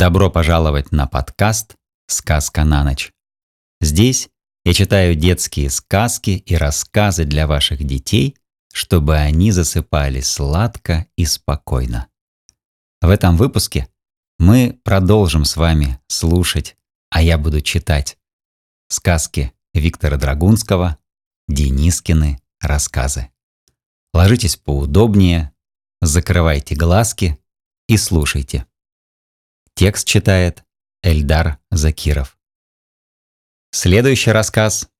Добро пожаловать на подкаст «Сказка на ночь». Здесь я читаю детские сказки и рассказы для ваших детей, чтобы они засыпали сладко и спокойно. В этом выпуске мы продолжим с вами слушать, а я буду читать сказки Виктора Драгунского, Денискины рассказы. Ложитесь поудобнее, закрывайте глазки и слушайте. Текст читает Эльдар Закиров. Следующий рассказ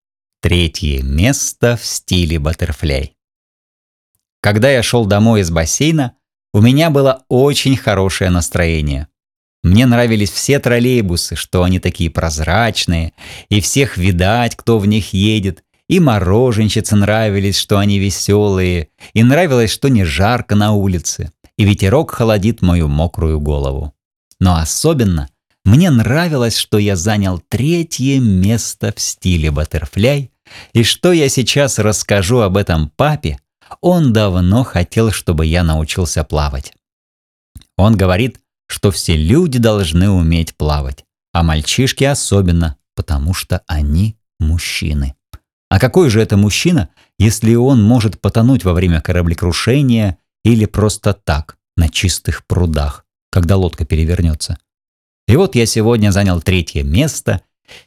«Третье место в стиле баттерфляй». Когда я шел домой из бассейна, у меня было очень хорошее настроение. Мне нравились все троллейбусы, что они такие прозрачные, и всех видать, кто в них едет, и мороженщицы нравились, что они веселые, и нравилось, что не жарко на улице, и ветерок холодит мою мокрую голову. Но особенно мне нравилось, что я занял третье место в стиле баттерфляй, и что я сейчас расскажу об этом папе, он давно хотел, чтобы я научился плавать. Он говорит, что все люди должны уметь плавать, а мальчишки особенно, потому что они мужчины. А какой же это мужчина, если он может потонуть во время кораблекрушения или просто так, на чистых прудах? Когда лодка перевернется. И вот я сегодня занял третье место,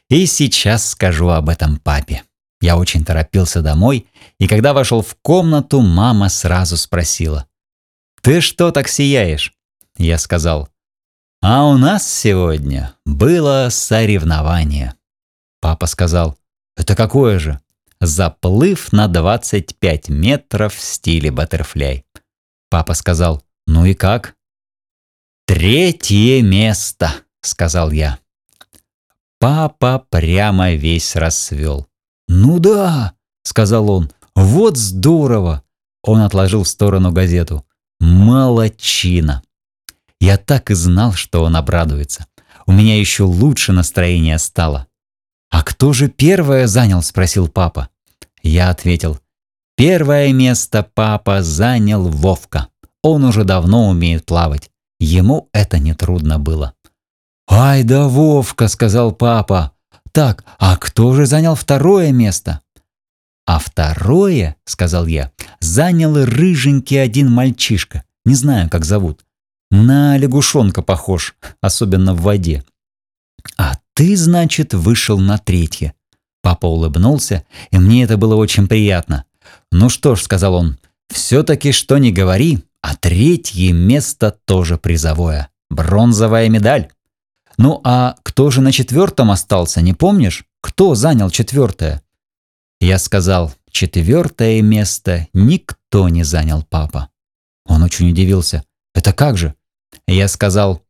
и сейчас скажу об этом папе. Я очень торопился домой, и когда вошел в комнату, мама сразу спросила. «Ты что так сияешь?» Я сказал. «А у нас сегодня было соревнование». Папа сказал. «Это какое же?» «Заплыв на 25 метров в стиле баттерфляй». Папа сказал. «Ну и как?» «Третье место», — сказал я. Папа прямо весь расцвел. «Ну да», — сказал он, — «вот здорово». Он отложил в сторону газету. «Молодчина». Я так и знал, что он обрадуется. У меня еще лучше настроение стало. «А кто же первое занял?» – спросил папа. Я ответил. «Первое место папа занял Вовка. Он уже давно умеет плавать. Ему это нетрудно было. «Ай да Вовка!» – сказал папа. «Так, а кто же занял второе место?» «А второе, — сказал я, — занял рыженький один мальчишка. Не знаю, как зовут. На лягушонка похож, особенно в воде. А ты, значит, вышел на третье». Папа улыбнулся, и мне это было очень приятно. «Ну что ж», — сказал он, — «все-таки что не говори, а третье место тоже призовое. Бронзовая медаль. Ну а кто же на четвертом остался, не помнишь? Кто занял четвертое? Я сказал, четвертое место никто не занял, папа. Он очень удивился. Это как же? Я сказал,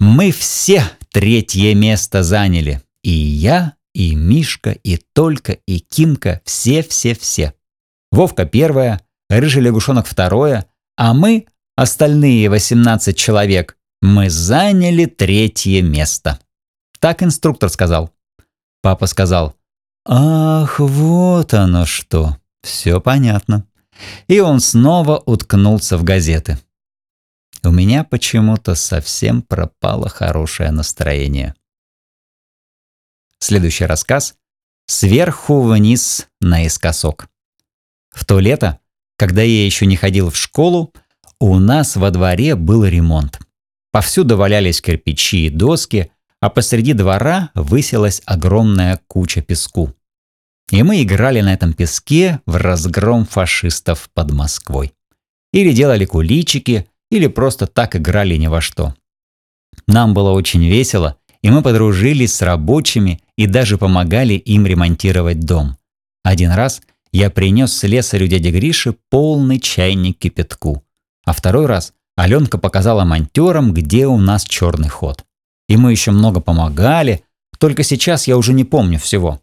мы все третье место заняли. И я, и Мишка, и Только, и Кимка, все-все-все. Вовка первое, Рыжий лягушонок второе, а мы, остальные 18 человек, мы заняли третье место. Так инструктор сказал. Папа сказал, «Ах, вот оно что! Все понятно». И он снова уткнулся в газеты. У меня почему-то совсем пропало хорошее настроение. Следующий рассказ «Сверху вниз наискосок». В то лето когда я еще не ходил в школу, у нас во дворе был ремонт. Повсюду валялись кирпичи и доски, а посреди двора высилась огромная куча песку. И мы играли на этом песке в разгром фашистов под Москвой. Или делали куличики, или просто так играли ни во что. Нам было очень весело, и мы подружились с рабочими и даже помогали им ремонтировать дом. Один раз я принес слесарю дяде Грише полный чайник кипятку. А второй раз Аленка показала монтерам, где у нас черный ход. И мы еще много помогали, только сейчас я уже не помню всего.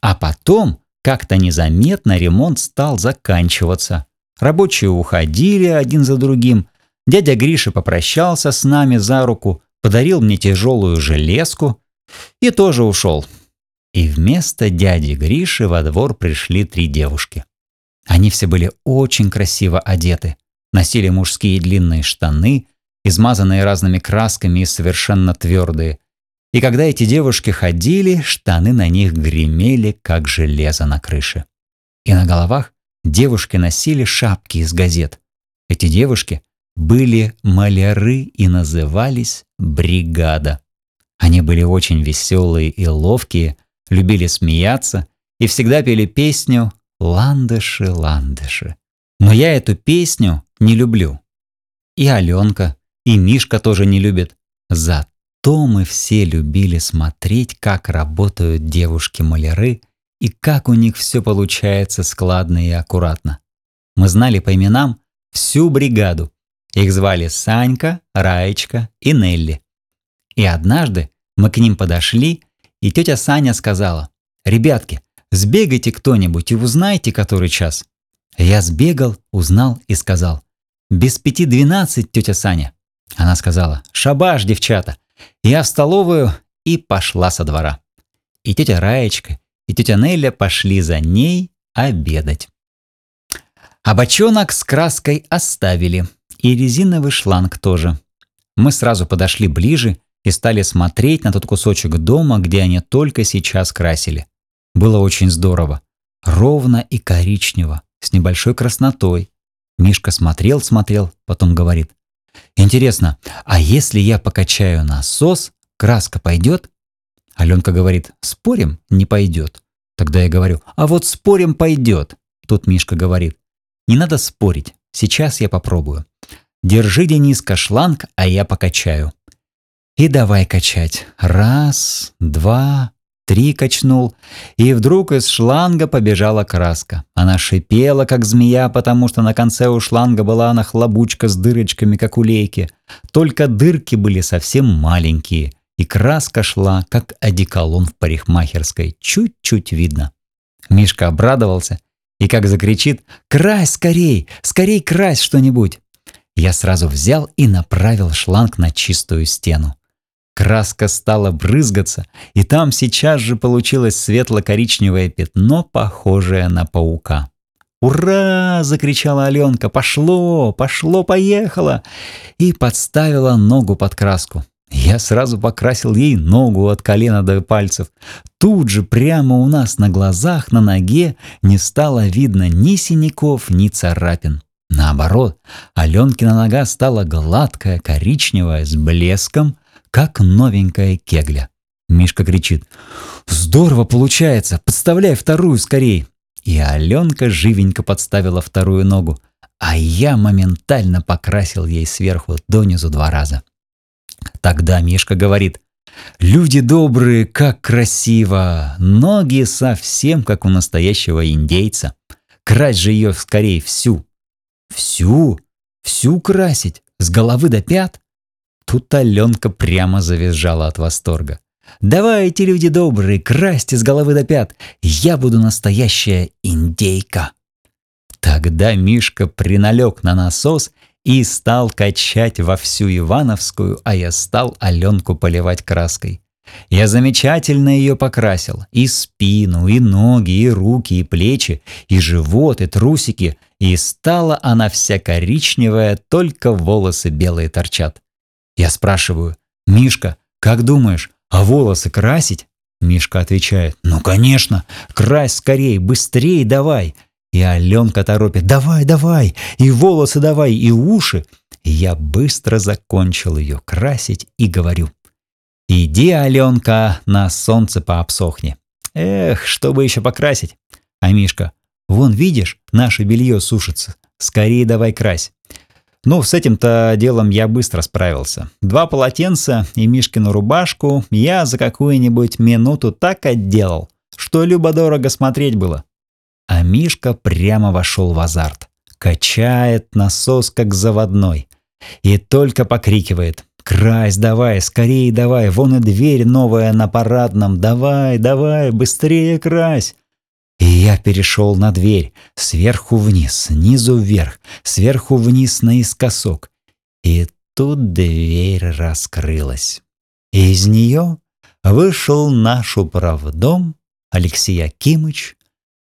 А потом, как-то незаметно, ремонт стал заканчиваться. Рабочие уходили один за другим. Дядя Гриша попрощался с нами за руку, подарил мне тяжелую железку и тоже ушел. И вместо дяди Гриши во двор пришли три девушки. Они все были очень красиво одеты, носили мужские длинные штаны, измазанные разными красками и совершенно твердые. И когда эти девушки ходили, штаны на них гремели, как железо на крыше. И на головах девушки носили шапки из газет. Эти девушки были маляры и назывались «бригада». Они были очень веселые и ловкие, любили смеяться и всегда пели песню «Ландыши, ландыши». Но я эту песню не люблю. И Аленка, и Мишка тоже не любят. Зато мы все любили смотреть, как работают девушки-маляры и как у них все получается складно и аккуратно. Мы знали по именам всю бригаду. Их звали Санька, Раечка и Нелли. И однажды мы к ним подошли, и тетя Саня сказала, «Ребятки, сбегайте кто-нибудь и узнайте, который час». Я сбегал, узнал и сказал, «Без пяти двенадцать, тетя Саня». Она сказала, «Шабаш, девчата». Я в столовую и пошла со двора. И тетя Раечка, и тетя Нелля пошли за ней обедать. А бочонок с краской оставили, и резиновый шланг тоже. Мы сразу подошли ближе и стали смотреть на тот кусочек дома, где они только сейчас красили. Было очень здорово. Ровно и коричнево, с небольшой краснотой. Мишка смотрел-смотрел, потом говорит. «Интересно, а если я покачаю насос, краска пойдет?» Аленка говорит. «Спорим? Не пойдет». Тогда я говорю. «А вот спорим пойдет». Тут Мишка говорит. «Не надо спорить. Сейчас я попробую. Держи, Дениска, шланг, а я покачаю». И давай качать. Раз, два, три качнул. И вдруг из шланга побежала краска. Она шипела, как змея, потому что на конце у шланга была нахлобучка с дырочками, как у лейки. Только дырки были совсем маленькие. И краска шла, как одеколон в парикмахерской. Чуть-чуть видно. Мишка обрадовался и как закричит «Крась скорей! Скорей крась что-нибудь!» Я сразу взял и направил шланг на чистую стену. Краска стала брызгаться, и там сейчас же получилось светло-коричневое пятно, похожее на паука. «Ура!» – закричала Аленка. «Пошло! Пошло! Поехало!» И подставила ногу под краску. Я сразу покрасил ей ногу от колена до пальцев. Тут же прямо у нас на глазах, на ноге не стало видно ни синяков, ни царапин. Наоборот, Аленкина нога стала гладкая, коричневая, с блеском, как новенькая кегля. Мишка кричит «Здорово получается! Подставляй вторую скорей!» И Аленка живенько подставила вторую ногу, а я моментально покрасил ей сверху донизу два раза. Тогда Мишка говорит «Люди добрые, как красиво! Ноги совсем как у настоящего индейца. Крась же ее скорее всю!» «Всю? Всю красить? С головы до пят?» Тут Аленка прямо завизжала от восторга. «Давайте, люди добрые, красьте с головы до пят, я буду настоящая индейка!» Тогда Мишка приналег на насос и стал качать во всю Ивановскую, а я стал Аленку поливать краской. Я замечательно ее покрасил. И спину, и ноги, и руки, и плечи, и живот, и трусики. И стала она вся коричневая, только волосы белые торчат. Я спрашиваю, «Мишка, как думаешь, а волосы красить?» Мишка отвечает, «Ну, конечно, крась скорее, быстрее давай!» И Аленка торопит, «Давай, давай! И волосы давай, и уши!» и Я быстро закончил ее красить и говорю, «Иди, Аленка, на солнце пообсохни!» Эх, чтобы еще покрасить. А Мишка, вон видишь, наше белье сушится. Скорее давай крась. Ну, с этим-то делом я быстро справился. Два полотенца и Мишкину рубашку я за какую-нибудь минуту так отделал, что любо-дорого смотреть было. А Мишка прямо вошел в азарт. Качает насос, как заводной. И только покрикивает «Крась, давай, скорее давай, вон и дверь новая на парадном, давай, давай, быстрее крась!» И я перешел на дверь, сверху вниз, снизу вверх, сверху вниз наискосок. И тут дверь раскрылась. И из нее вышел наш управдом Алексей Акимыч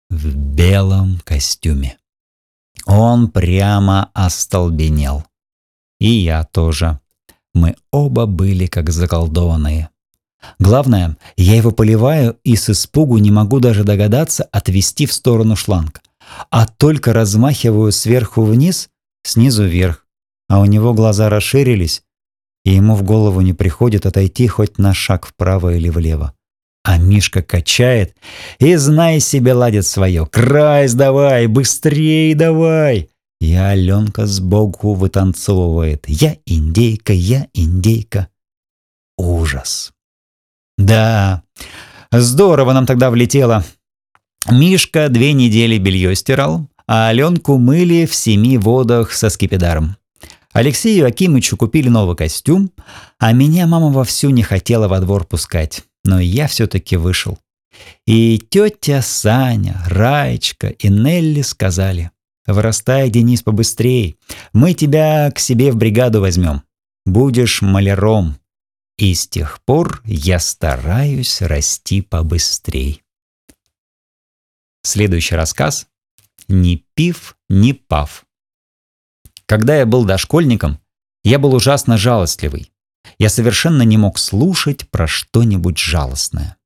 в белом костюме. Он прямо остолбенел. И я тоже. Мы оба были как заколдованные. Главное, я его поливаю и с испугу не могу даже догадаться отвести в сторону шланг, а только размахиваю сверху вниз, снизу вверх, а у него глаза расширились, и ему в голову не приходит отойти хоть на шаг вправо или влево. А Мишка качает и, знай себе, ладит свое. «Крайс давай, быстрее давай!» И Аленка сбоку вытанцовывает. «Я индейка, я индейка». Ужас. Да, здорово нам тогда влетело. Мишка две недели белье стирал, а Аленку мыли в семи водах со скипидаром. Алексею Акимычу купили новый костюм, а меня мама вовсю не хотела во двор пускать, но я все-таки вышел. И тетя Саня, Раечка и Нелли сказали, «Вырастай, Денис, побыстрей, мы тебя к себе в бригаду возьмем. Будешь маляром». И с тех пор я стараюсь расти побыстрей. Следующий рассказ «Ни пив, ни пав». Когда я был дошкольником, я был ужасно жалостливый. Я совершенно не мог слушать про что-нибудь жалостное.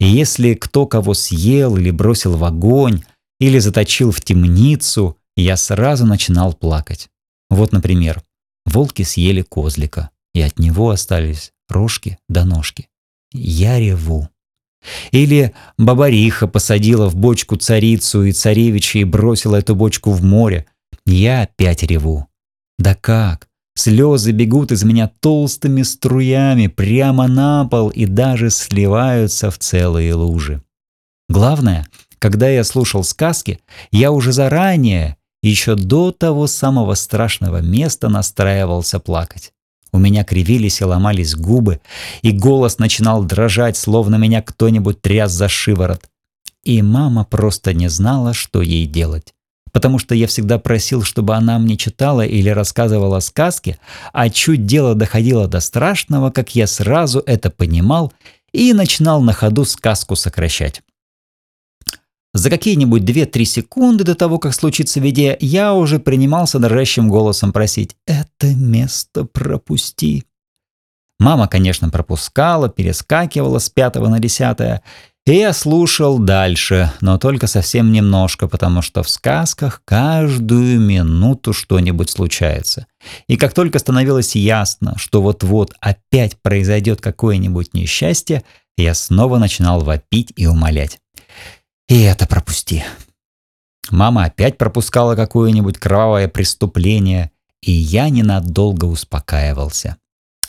И если кто кого съел или бросил в огонь, или заточил в темницу, я сразу начинал плакать. Вот, например, волки съели козлика, и от него остались рожки до ножки. Я реву. Или бабариха посадила в бочку царицу и царевича и бросила эту бочку в море, я опять реву. Да как? Слезы бегут из меня толстыми струями прямо на пол и даже сливаются в целые лужи. Главное, когда я слушал сказки, я уже заранее, еще до того самого страшного места настраивался плакать. У меня кривились и ломались губы, и голос начинал дрожать, словно меня кто-нибудь тряс за шиворот. И мама просто не знала, что ей делать потому что я всегда просил, чтобы она мне читала или рассказывала сказки, а чуть дело доходило до страшного, как я сразу это понимал и начинал на ходу сказку сокращать. За какие-нибудь 2-3 секунды до того, как случится видео, я уже принимался дрожащим голосом просить «Это место пропусти». Мама, конечно, пропускала, перескакивала с пятого на десятое, и я слушал дальше, но только совсем немножко, потому что в сказках каждую минуту что-нибудь случается. И как только становилось ясно, что вот-вот опять произойдет какое-нибудь несчастье, я снова начинал вопить и умолять. И это пропусти. Мама опять пропускала какое-нибудь кровавое преступление, и я ненадолго успокаивался.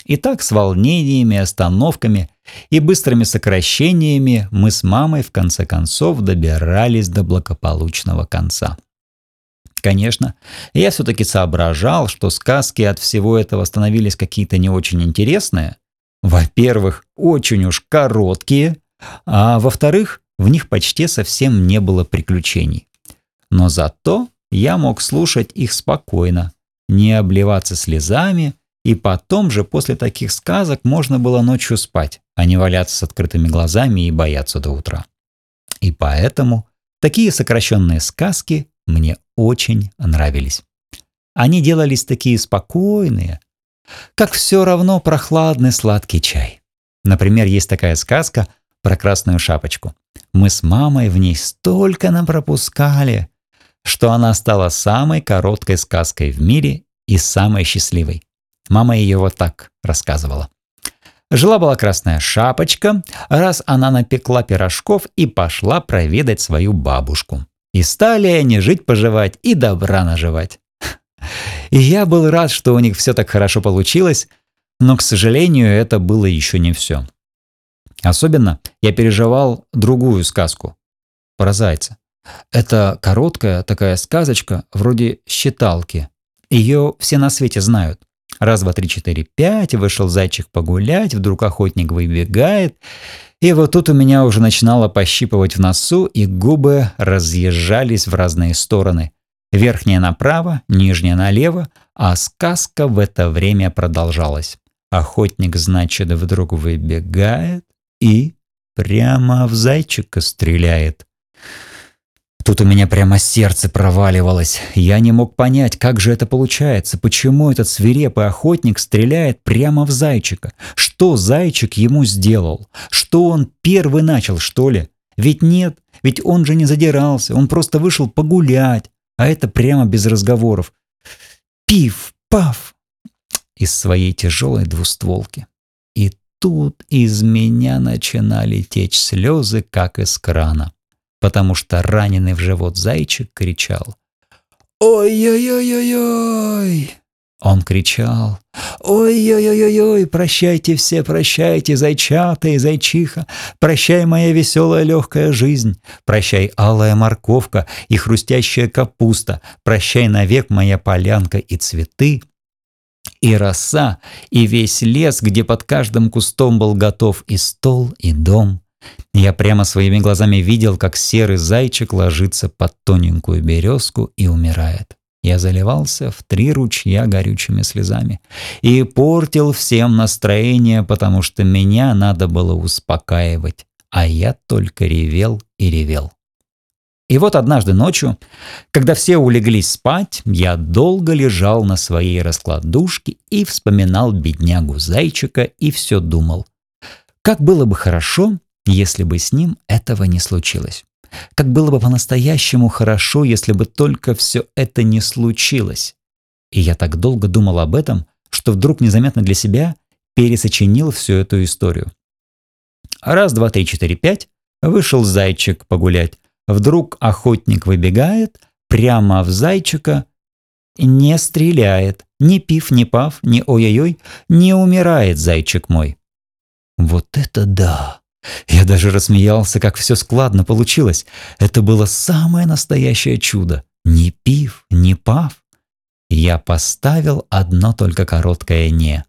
И так с волнениями, остановками и быстрыми сокращениями мы с мамой в конце концов добирались до благополучного конца. Конечно, я все-таки соображал, что сказки от всего этого становились какие-то не очень интересные. Во-первых, очень уж короткие, а во-вторых, в них почти совсем не было приключений. Но зато я мог слушать их спокойно, не обливаться слезами и потом же после таких сказок можно было ночью спать, а не валяться с открытыми глазами и бояться до утра. И поэтому такие сокращенные сказки мне очень нравились. Они делались такие спокойные, как все равно прохладный сладкий чай. Например, есть такая сказка про красную шапочку. Мы с мамой в ней столько напропускали, что она стала самой короткой сказкой в мире и самой счастливой. Мама ее вот так рассказывала. Жила-была красная шапочка, раз она напекла пирожков и пошла проведать свою бабушку. И стали они жить-поживать и добра наживать. И я был рад, что у них все так хорошо получилось, но, к сожалению, это было еще не все. Особенно я переживал другую сказку про зайца. Это короткая такая сказочка, вроде считалки. Ее все на свете знают. Раз, два, три, четыре, пять, вышел зайчик погулять, вдруг охотник выбегает. И вот тут у меня уже начинало пощипывать в носу, и губы разъезжались в разные стороны. Верхняя направо, нижняя налево, а сказка в это время продолжалась. Охотник, значит, вдруг выбегает и прямо в зайчика стреляет. Тут у меня прямо сердце проваливалось. Я не мог понять, как же это получается, почему этот свирепый охотник стреляет прямо в зайчика. Что зайчик ему сделал? Что он первый начал, что ли? Ведь нет, ведь он же не задирался, он просто вышел погулять, а это прямо без разговоров. Пиф, паф! Из своей тяжелой двустволки. И тут из меня начинали течь слезы, как из крана. Потому что раненый в живот зайчик кричал. «Ой-ой-ой-ой-ой!» Он кричал. «Ой-ой-ой-ой, прощайте все, прощайте, зайчата и зайчиха, прощай моя веселая легкая жизнь, прощай алая морковка и хрустящая капуста, прощай навек моя полянка и цветы, и роса, и весь лес, где под каждым кустом был готов и стол, и дом, я прямо своими глазами видел, как серый зайчик ложится под тоненькую березку и умирает. Я заливался в три ручья горючими слезами и портил всем настроение, потому что меня надо было успокаивать, а я только ревел и ревел. И вот однажды ночью, когда все улеглись спать, я долго лежал на своей раскладушке и вспоминал беднягу зайчика и все думал. Как было бы хорошо, если бы с ним этого не случилось. Как было бы по-настоящему хорошо, если бы только все это не случилось. И я так долго думал об этом, что вдруг незаметно для себя пересочинил всю эту историю. Раз, два, три, четыре, пять. Вышел зайчик погулять. Вдруг охотник выбегает прямо в зайчика, не стреляет. Ни пив, ни пав, ни ой-ой-ой, не умирает зайчик мой. Вот это да! Я даже рассмеялся, как все складно получилось. Это было самое настоящее чудо. Ни пив, ни пав. Я поставил одно только короткое «не».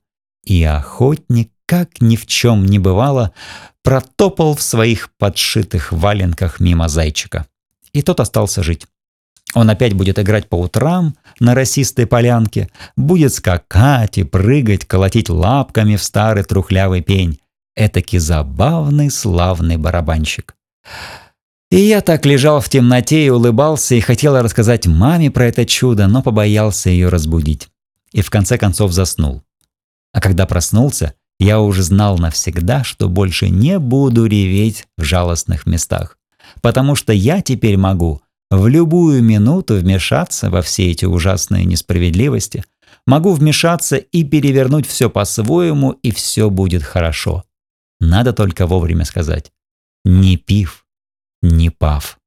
И охотник, как ни в чем не бывало, протопал в своих подшитых валенках мимо зайчика. И тот остался жить. Он опять будет играть по утрам на росистой полянке, будет скакать и прыгать, колотить лапками в старый трухлявый пень этакий забавный, славный барабанщик. И я так лежал в темноте и улыбался, и хотел рассказать маме про это чудо, но побоялся ее разбудить. И в конце концов заснул. А когда проснулся, я уже знал навсегда, что больше не буду реветь в жалостных местах. Потому что я теперь могу в любую минуту вмешаться во все эти ужасные несправедливости, могу вмешаться и перевернуть все по-своему, и все будет хорошо. Надо только вовремя сказать. Не пив, не пав.